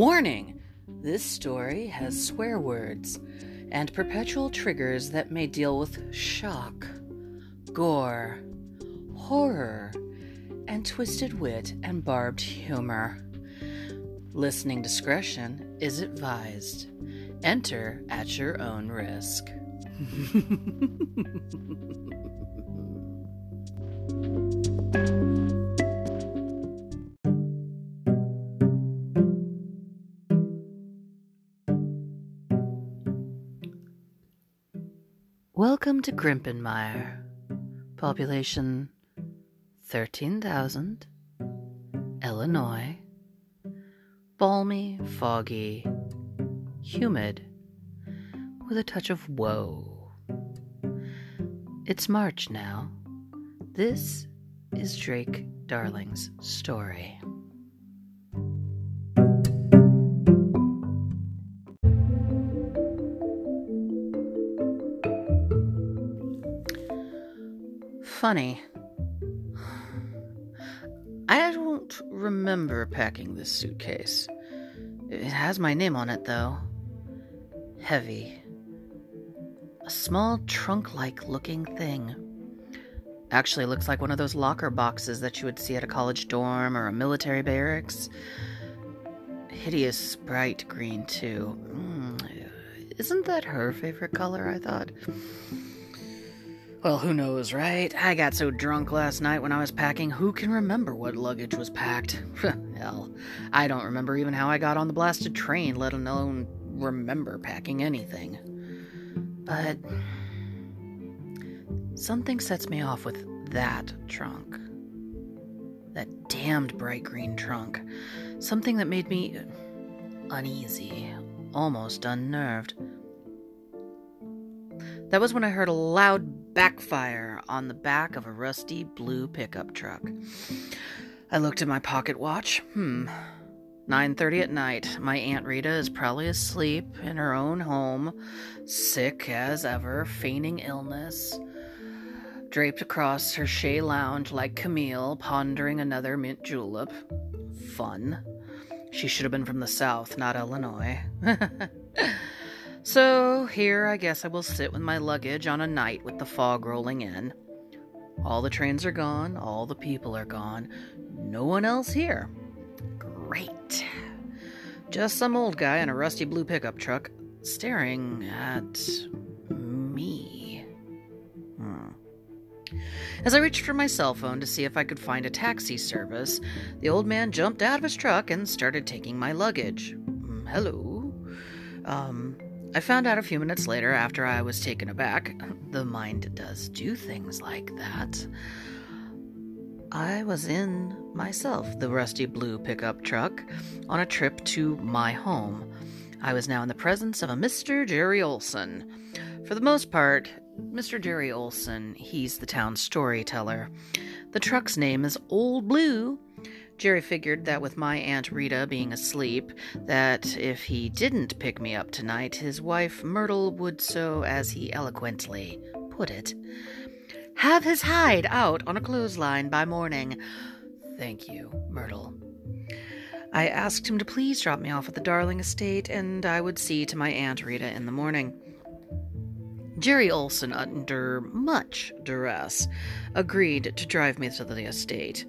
Warning! This story has swear words and perpetual triggers that may deal with shock, gore, horror, and twisted wit and barbed humor. Listening discretion is advised. Enter at your own risk. Welcome to Grimpenmire. Population 13,000. Illinois. Balmy, foggy, humid, with a touch of woe. It's March now. This is Drake Darling's story. Funny. I don't remember packing this suitcase. It has my name on it, though. Heavy. A small trunk like looking thing. Actually, looks like one of those locker boxes that you would see at a college dorm or a military barracks. Hideous bright green, too. Mm, isn't that her favorite color? I thought. Well, who knows, right? I got so drunk last night when I was packing, who can remember what luggage was packed? Hell, I don't remember even how I got on the blasted train, let alone remember packing anything. But something sets me off with that trunk. That damned bright green trunk. Something that made me uneasy, almost unnerved. That was when I heard a loud backfire on the back of a rusty blue pickup truck. I looked at my pocket watch. Hmm. 9:30 at night. My Aunt Rita is probably asleep in her own home, sick as ever, feigning illness. Draped across her chaise lounge like Camille, pondering another mint julep. Fun. She should have been from the South, not Illinois. So here I guess I will sit with my luggage on a night with the fog rolling in. All the trains are gone, all the people are gone, no one else here. Great. Just some old guy in a rusty blue pickup truck staring at me. Hmm. As I reached for my cell phone to see if I could find a taxi service, the old man jumped out of his truck and started taking my luggage. Hmm, hello. Um, I found out a few minutes later, after I was taken aback, the mind does do things like that. I was in myself the rusty blue pickup truck on a trip to my home. I was now in the presence of a Mr. Jerry Olson. For the most part, Mr. Jerry Olson, he's the town storyteller. The truck's name is Old Blue, Jerry figured that with my Aunt Rita being asleep, that if he didn't pick me up tonight, his wife Myrtle would so, as he eloquently put it, have his hide out on a clothesline by morning. Thank you, Myrtle. I asked him to please drop me off at the Darling estate, and I would see to my Aunt Rita in the morning. Jerry Olson, under much duress, agreed to drive me to the estate.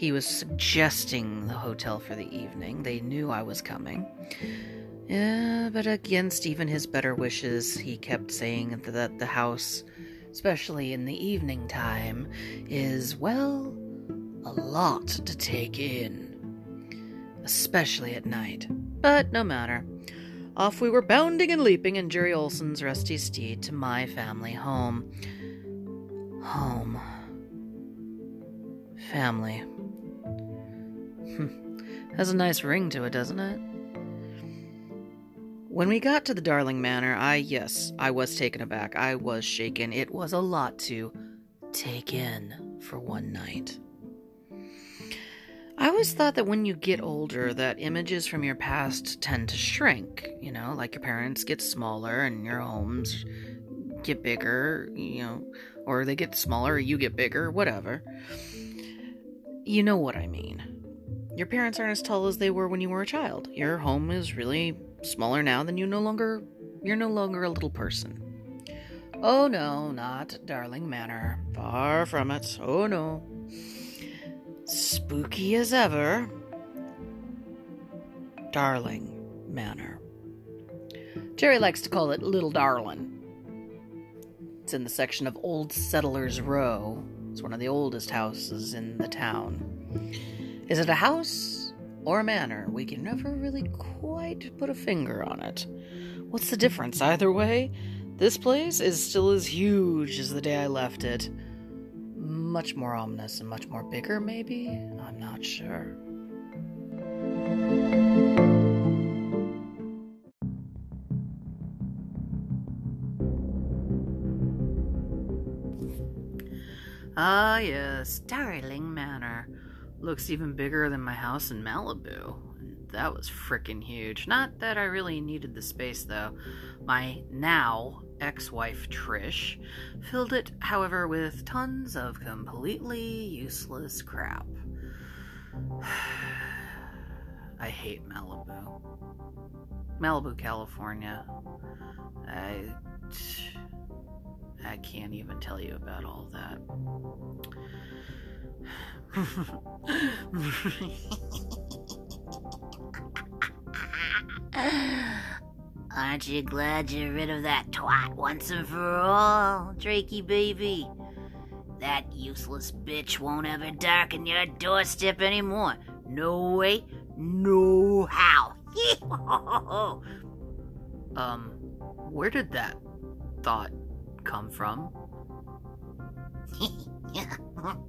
He was suggesting the hotel for the evening. They knew I was coming. Yeah, but against even his better wishes, he kept saying that the house, especially in the evening time, is, well, a lot to take in. Especially at night. But no matter. Off we were bounding and leaping in Jerry Olson's rusty steed to my family home. Home. Family. Hmm. Has a nice ring to it, doesn't it? When we got to the Darling Manor, I, yes, I was taken aback. I was shaken. It was a lot to take in for one night. I always thought that when you get older, that images from your past tend to shrink. You know, like your parents get smaller and your homes get bigger, you know, or they get smaller you get bigger, whatever. You know what I mean. Your parents aren't as tall as they were when you were a child. Your home is really smaller now than you no longer you're no longer a little person. Oh no, not Darling Manor. Far from it. Oh no. Spooky as ever. Darling Manor. Jerry likes to call it Little Darlin'. It's in the section of Old Settlers Row. It's one of the oldest houses in the town. Is it a house or a manor? We can never really quite put a finger on it. What's the difference either way? This place is still as huge as the day I left it. Much more ominous and much more bigger, maybe? I'm not sure. Ah, yes, Darling Manor. Looks even bigger than my house in Malibu. That was frickin' huge. Not that I really needed the space, though. My now ex wife, Trish, filled it, however, with tons of completely useless crap. I hate Malibu. Malibu, California. I. I can't even tell you about all that. Aren't you glad you're rid of that twat once and for all, Drakey baby? That useless bitch won't ever darken your doorstep anymore. No way, no how. um, where did that thought come from?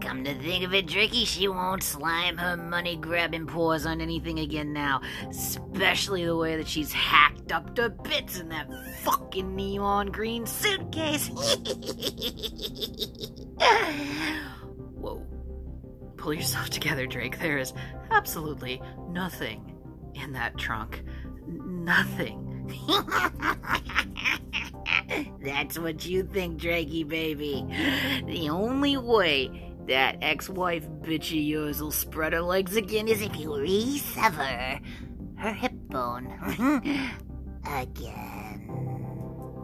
Come to think of it, Drakey, she won't slime her money grabbing paws on anything again now. Especially the way that she's hacked up to bits in that fucking neon green suitcase. Whoa. Pull yourself together, Drake. There is absolutely nothing in that trunk. Nothing. That's what you think, Drakey baby. The only way that ex-wife bitch of yours will spread her legs again is if you re-sever her hip bone again.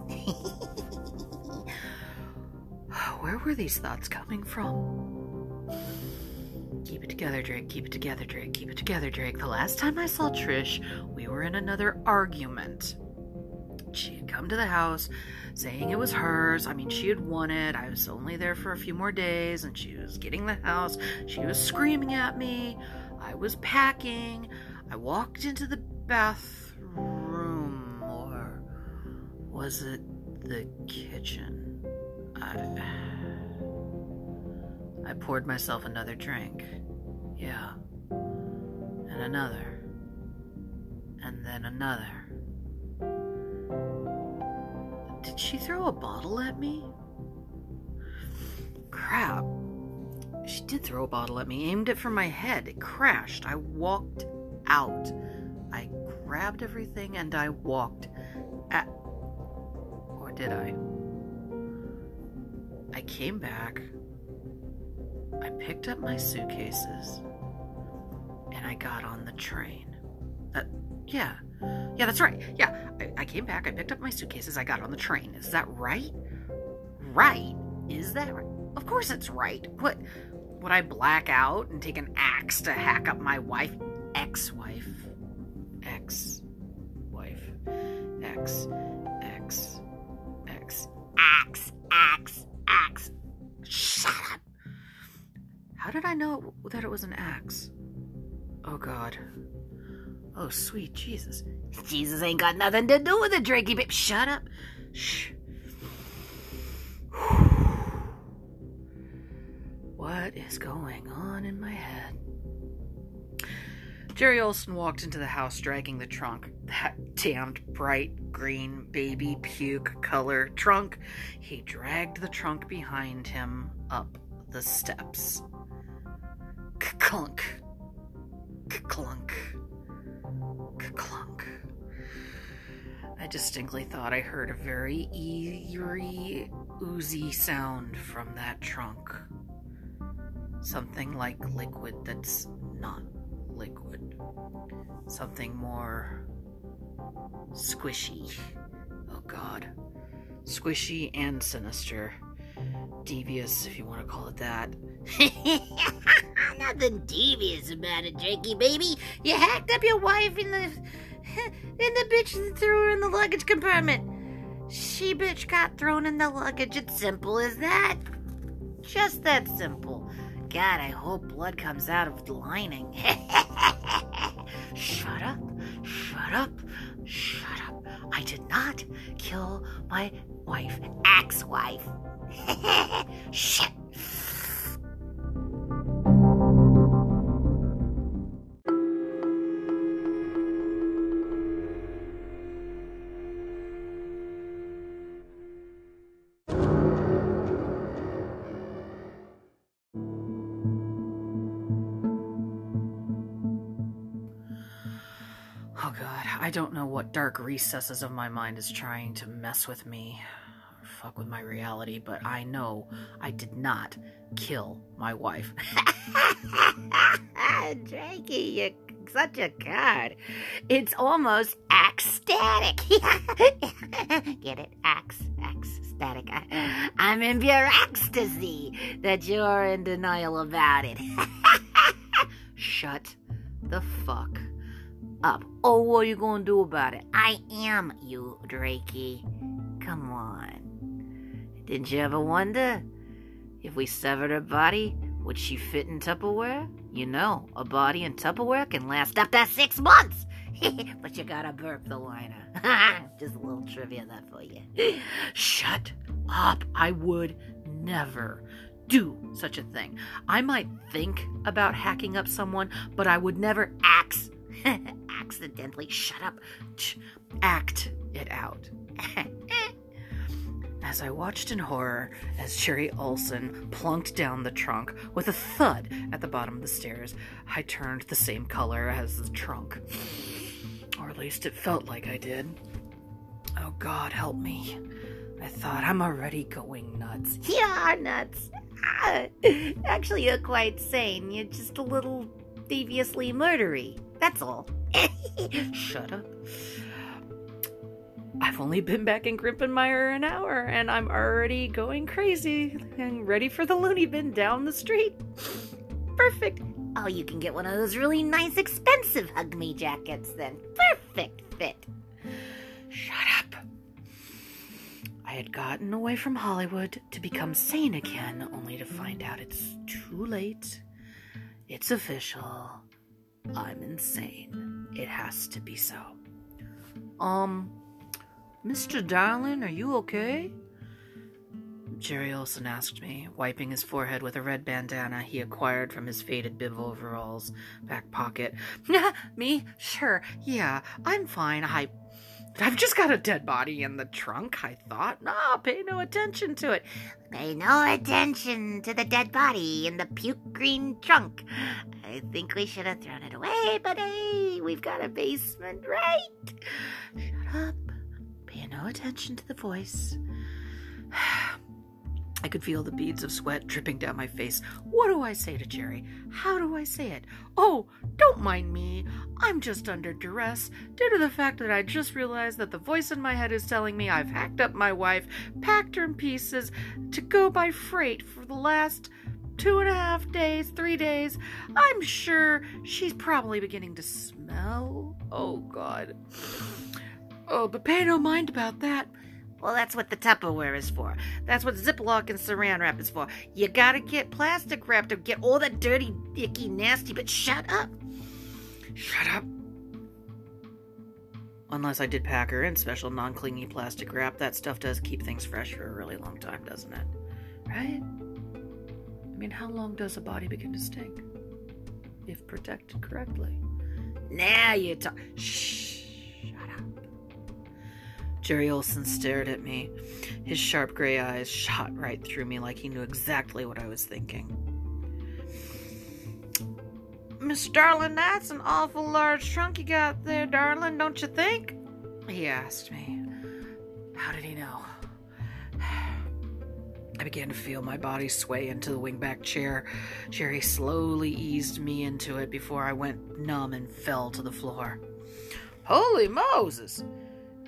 Where were these thoughts coming from? Keep it together, Drake. Keep it together, Drake. Keep it together, Drake. The last time I saw Trish, we were in another argument. She had come to the house saying it was hers. I mean, she had won it. I was only there for a few more days, and she was getting the house. She was screaming at me. I was packing. I walked into the bathroom, or was it the kitchen? I. I poured myself another drink. Yeah. And another. And then another. Did she throw a bottle at me? Crap. She did throw a bottle at me, aimed it for my head. It crashed. I walked out. I grabbed everything and I walked at. Or did I? I came back. Picked up my suitcases and I got on the train. Uh, yeah. Yeah, that's right. Yeah, I, I came back, I picked up my suitcases, I got on the train. Is that right? Right? Is that right? Of course it's right. What? Would I black out and take an axe to hack up my wife? Ex wife. Ex wife. Ex. How did I know that it was an axe? Oh god. Oh, sweet Jesus. Jesus ain't got nothing to do with it, Drakey babe. Shut up. Shh. What is going on in my head? Jerry Olson walked into the house dragging the trunk. That damned bright green baby puke color trunk. He dragged the trunk behind him up the steps. Clunk. Clunk. Clunk. I distinctly thought I heard a very eerie, oozy sound from that trunk. Something like liquid that's not liquid. Something more squishy. Oh god. Squishy and sinister. Devious, if you want to call it that. Nothing devious about it, Drakey baby. You hacked up your wife in the in the bitch and threw her in the luggage compartment. She bitch got thrown in the luggage. It's simple as that. Just that simple. God, I hope blood comes out of the lining. shut up. Shut up. Shut up. I did not kill my wife, ex wife. Shit. Oh god, I don't know what dark recesses of my mind is trying to mess with me fuck with my reality, but I know I did not kill my wife. Drakey, you're such a card. It's almost ecstatic. Get it? Ax, ax, ecstatic. I'm in pure ecstasy that you're in denial about it. Shut the fuck up. Oh, what are you gonna do about it? I am you, Drakey. Come on. Didn't you ever wonder if we severed her body, would she fit in Tupperware? You know, a body in Tupperware can last up to six months. but you gotta burp the liner. Just a little trivia that for you. Shut up. I would never do such a thing. I might think about hacking up someone, but I would never ax Accidentally shut up. act it out. As I watched in horror as Jerry Olson plunked down the trunk with a thud at the bottom of the stairs, I turned the same color as the trunk. Or at least it felt like I did. Oh God, help me. I thought I'm already going nuts. You are nuts. Ah, Actually, you're quite sane. You're just a little deviously murdery. That's all. Shut up. I've only been back in Grimpenmire an hour, and I'm already going crazy and ready for the loony bin down the street. Perfect. Oh, you can get one of those really nice, expensive Hug Me jackets then. Perfect fit. Shut up. I had gotten away from Hollywood to become sane again, only to find out it's too late. It's official. I'm insane. It has to be so. Um, Mr. Darling, are you okay? Jerry Olson asked me, wiping his forehead with a red bandana he acquired from his faded bib overalls back pocket. me? Sure, yeah, I'm fine. I I've just got a dead body in the trunk, I thought. Nah, pay no attention to it. Pay no attention to the dead body in the puke green trunk. I think we should have thrown it away, but hey, we've got a basement, right? Shut up. Pay no attention to the voice. I could feel the beads of sweat dripping down my face. What do I say to Jerry? How do I say it? Oh, don't mind me. I'm just under duress due to the fact that I just realized that the voice in my head is telling me I've hacked up my wife, packed her in pieces to go by freight for the last two and a half days, three days. I'm sure she's probably beginning to smell. Oh, God. Oh, but pay no mind about that. Well, that's what the Tupperware is for. That's what Ziploc and saran wrap is for. You gotta get plastic wrap to get all that dirty, icky, nasty, but shut up. Shut up. Unless I did pack her in special non clingy plastic wrap, that stuff does keep things fresh for a really long time, doesn't it? Right? I mean, how long does a body begin to stink? If protected correctly. Now you talk. Shh. Shut up. Jerry Olson stared at me. His sharp gray eyes shot right through me like he knew exactly what I was thinking. Miss Darlin, that's an awful large trunk you got there, darling, don't you think? He asked me. How did he know? I began to feel my body sway into the wingback chair. Jerry slowly eased me into it before I went numb and fell to the floor. Holy Moses!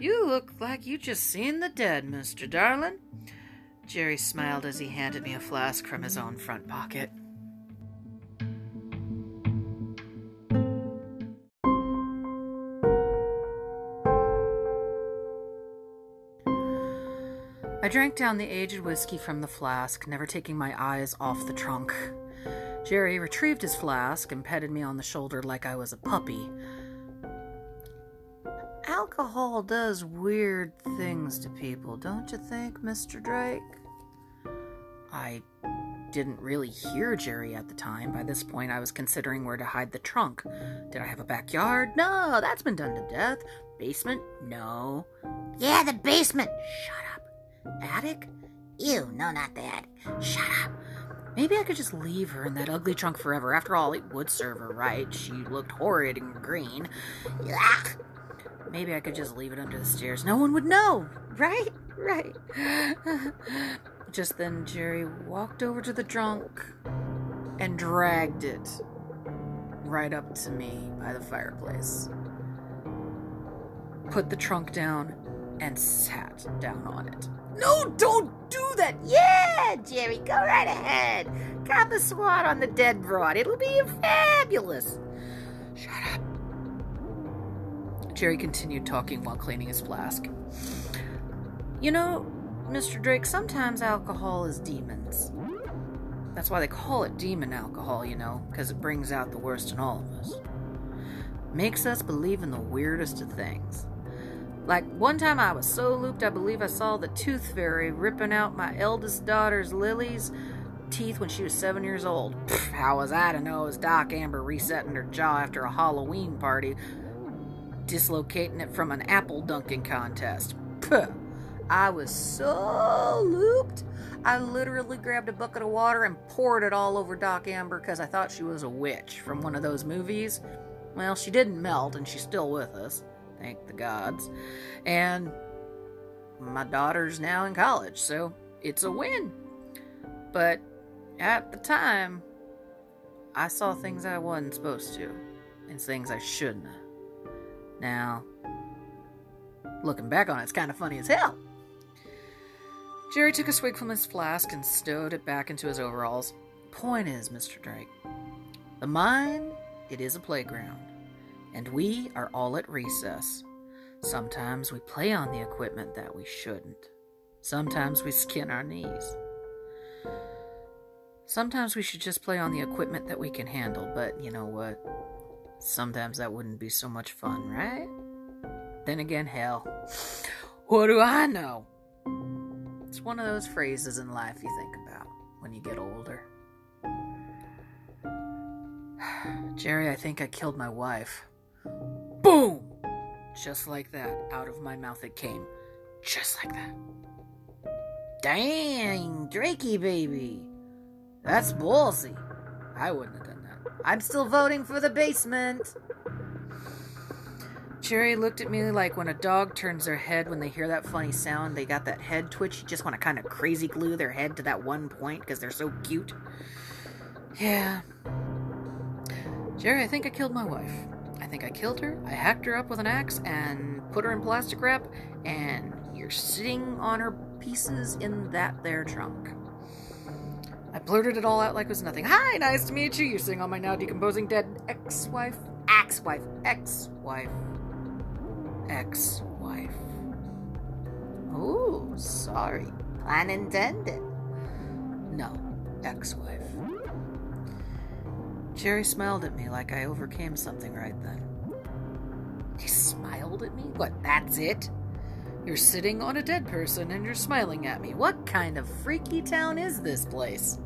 You look like you just seen the dead, Mr. Darlin. Jerry smiled as he handed me a flask from his own front pocket. I drank down the aged whiskey from the flask, never taking my eyes off the trunk. Jerry retrieved his flask and petted me on the shoulder like I was a puppy. Alcohol does weird things to people, don't you think, Mr. Drake? I didn't really hear Jerry at the time. By this point, I was considering where to hide the trunk. Did I have a backyard? No, that's been done to death. Basement? No. Yeah, the basement. Shut up. Attic? Ew, no, not that. Shut up. Maybe I could just leave her in that ugly trunk forever. After all, it would serve her right. She looked horrid and green. Maybe I could just leave it under the stairs. No one would know. Right? Right. just then, Jerry walked over to the trunk and dragged it right up to me by the fireplace. Put the trunk down and sat down on it. No, don't do that! Yeah, Jerry, go right ahead. Cop a swat on the dead broad. It'll be fabulous. Shut up. Jerry continued talking while cleaning his flask. You know, Mr. Drake, sometimes alcohol is demons. That's why they call it demon alcohol, you know, because it brings out the worst in all of us. Makes us believe in the weirdest of things. Like one time I was so looped I believe I saw the tooth fairy ripping out my eldest daughter's Lily's teeth when she was seven years old. Pfft, how was I to know it was Doc Amber resetting her jaw after a Halloween party, dislocating it from an apple dunking contest? Puh. I was so looped. I literally grabbed a bucket of water and poured it all over Doc Amber because I thought she was a witch from one of those movies. Well, she didn't melt and she's still with us. Thank the gods. And my daughter's now in college, so it's a win. But at the time, I saw things I wasn't supposed to, and things I shouldn't have. Now, looking back on it, it's kind of funny as hell. Jerry took a swig from his flask and stowed it back into his overalls. Point is, Mr. Drake, the mine, it is a playground, and we are all at recess. Sometimes we play on the equipment that we shouldn't. Sometimes we skin our knees. Sometimes we should just play on the equipment that we can handle, but you know what? Sometimes that wouldn't be so much fun, right? Then again, hell. What do I know? It's one of those phrases in life you think about when you get older. Jerry, I think I killed my wife. Boom! Just like that, out of my mouth it came. Just like that. Dang, Drakey baby. That's ballsy. I wouldn't have done. I'm still voting for the basement. Jerry looked at me like when a dog turns their head when they hear that funny sound. They got that head twitch. You just want to kind of crazy glue their head to that one point because they're so cute. Yeah. Jerry, I think I killed my wife. I think I killed her. I hacked her up with an axe and put her in plastic wrap, and you're sitting on her pieces in that there trunk. I blurted it all out like it was nothing. Hi, nice to meet you. You're sitting on my now decomposing dead ex wife, ex wife, ex wife, ex wife. Ooh, sorry. Pun intended. No, ex wife. Jerry smiled at me like I overcame something right then. He smiled at me? What, that's it? You're sitting on a dead person and you're smiling at me. What kind of freaky town is this place?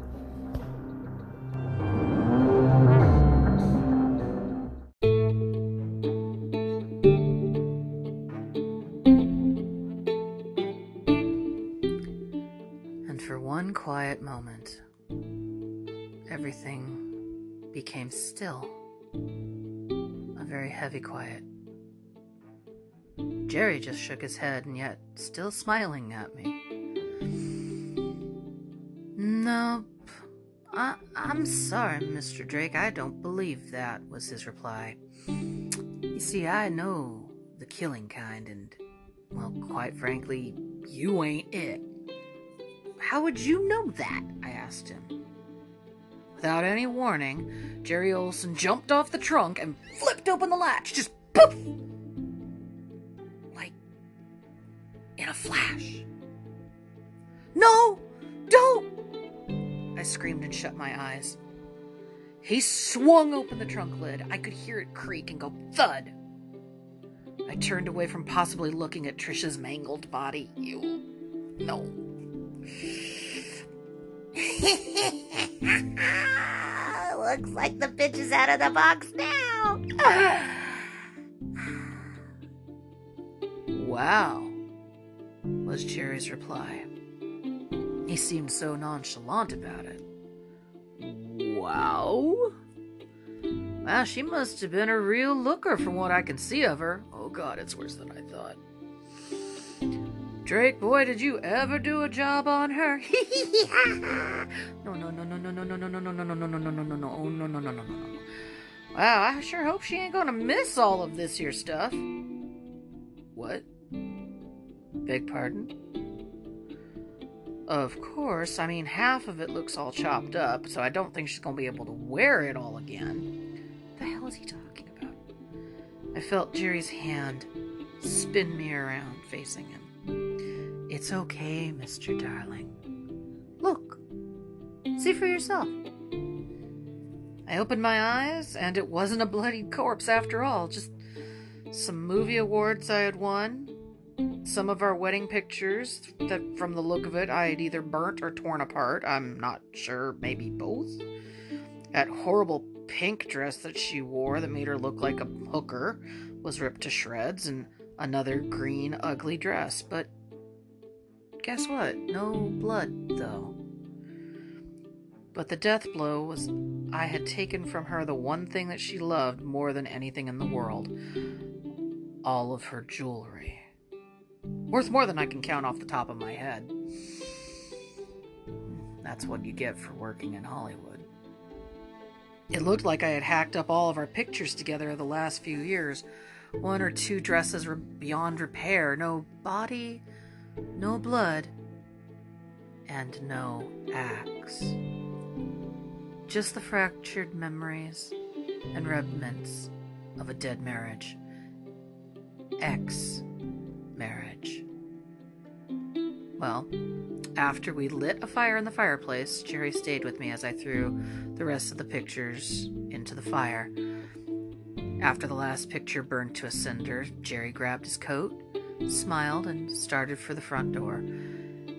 And for one quiet moment, everything became still. A very heavy quiet. Jerry just shook his head and yet still smiling at me. I- I'm sorry, Mr. Drake. I don't believe that, was his reply. You see, I know the killing kind, and, well, quite frankly, you ain't it. How would you know that? I asked him. Without any warning, Jerry Olson jumped off the trunk and flipped open the latch. Just poof! Flash. No! Don't! I screamed and shut my eyes. He swung open the trunk lid. I could hear it creak and go thud. I turned away from possibly looking at Trisha's mangled body. You. No. Looks like the bitch is out of the box now. wow, was Jerry's reply. He seemed so nonchalant about it. Wow? Wow, she must have been a real looker from what I can see of her. Oh god, it's worse than I thought. Drake, boy, did you ever do a job on her? no, no, no, no, no, no, no, no, no, no, no, no, no, no, no, no, no, no, oh, no, no, no, no, no, no. Wow, I sure hope she ain't gonna miss all of this here stuff. Beg pardon? Of course, I mean, half of it looks all chopped up, so I don't think she's gonna be able to wear it all again. The hell is he talking about? I felt Jerry's hand spin me around, facing him. It's okay, Mr. Darling. Look, see for yourself. I opened my eyes, and it wasn't a bloody corpse after all, just some movie awards I had won, some of our wedding pictures that, from the look of it, I had either burnt or torn apart. I'm not sure, maybe both. That horrible pink dress that she wore that made her look like a hooker was ripped to shreds, and another green, ugly dress. But guess what? No blood, though. But the death blow was I had taken from her the one thing that she loved more than anything in the world all of her jewelry. Worth more than I can count off the top of my head. That's what you get for working in Hollywood. It looked like I had hacked up all of our pictures together the last few years. One or two dresses were beyond repair. No body, no blood, and no axe. Just the fractured memories and remnants of a dead marriage. Ex Well, after we lit a fire in the fireplace, Jerry stayed with me as I threw the rest of the pictures into the fire. After the last picture burned to a cinder, Jerry grabbed his coat, smiled, and started for the front door.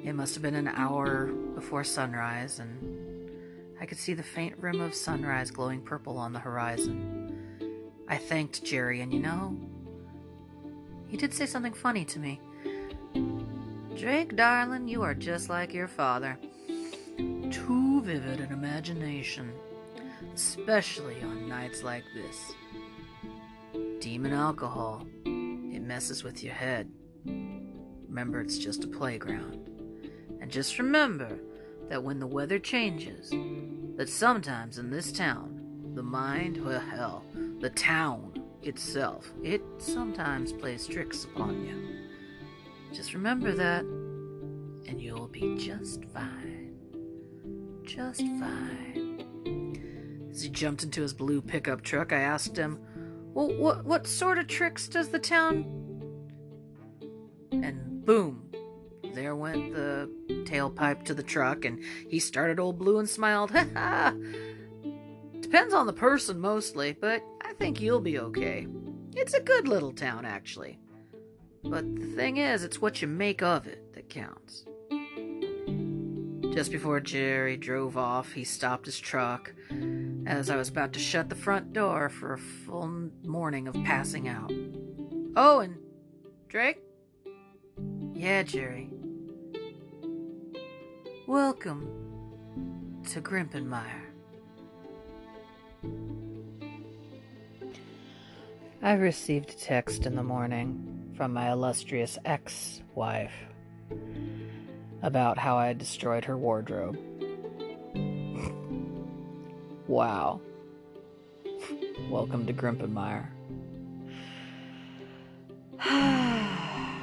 It must have been an hour before sunrise, and I could see the faint rim of sunrise glowing purple on the horizon. I thanked Jerry, and you know, he did say something funny to me. Drake, darling, you are just like your father. Too vivid an imagination, especially on nights like this. Demon alcohol, it messes with your head. Remember, it's just a playground. And just remember that when the weather changes, that sometimes in this town, the mind, well, hell, the town itself, it sometimes plays tricks upon you. Just remember that, and you'll be just fine. Just fine. As he jumped into his blue pickup truck, I asked him, Well, what, what sort of tricks does the town. And boom, there went the tailpipe to the truck, and he started old blue and smiled. Ha ha! Depends on the person mostly, but I think you'll be okay. It's a good little town, actually. But the thing is, it's what you make of it that counts. Just before Jerry drove off, he stopped his truck as I was about to shut the front door for a full morning of passing out. Oh, and Drake? Yeah, Jerry. Welcome to Grimpenmire. I received a text in the morning from my illustrious ex wife about how I had destroyed her wardrobe. Wow. Welcome to Grimpenmire. I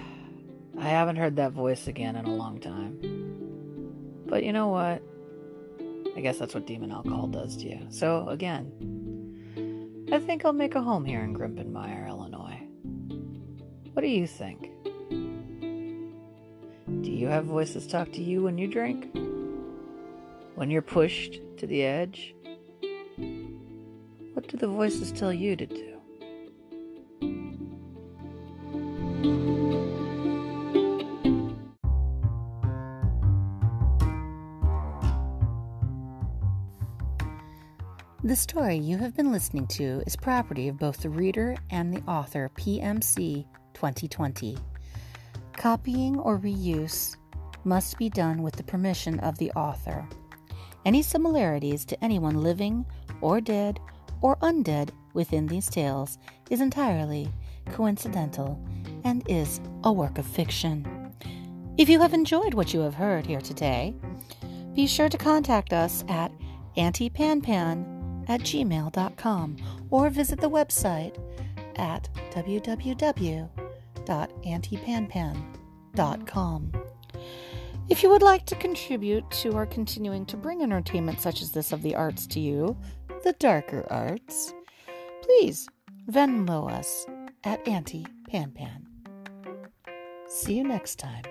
haven't heard that voice again in a long time. But you know what? I guess that's what demon alcohol does to you. So, again, I think I'll make a home here in Grimpenmire, Illinois. What do you think? Do you have voices talk to you when you drink? When you're pushed to the edge? What do the voices tell you to do? The story you have been listening to is property of both the reader and the author PMC 2020. Copying or reuse must be done with the permission of the author. Any similarities to anyone living or dead or undead within these tales is entirely coincidental and is a work of fiction. If you have enjoyed what you have heard here today, be sure to contact us at antipanpan at gmail.com or visit the website at www.antipanpan.com. If you would like to contribute to our continuing to bring entertainment such as this of the arts to you, the darker arts, please Venmo us at antipanpan. Pan Pan. See you next time.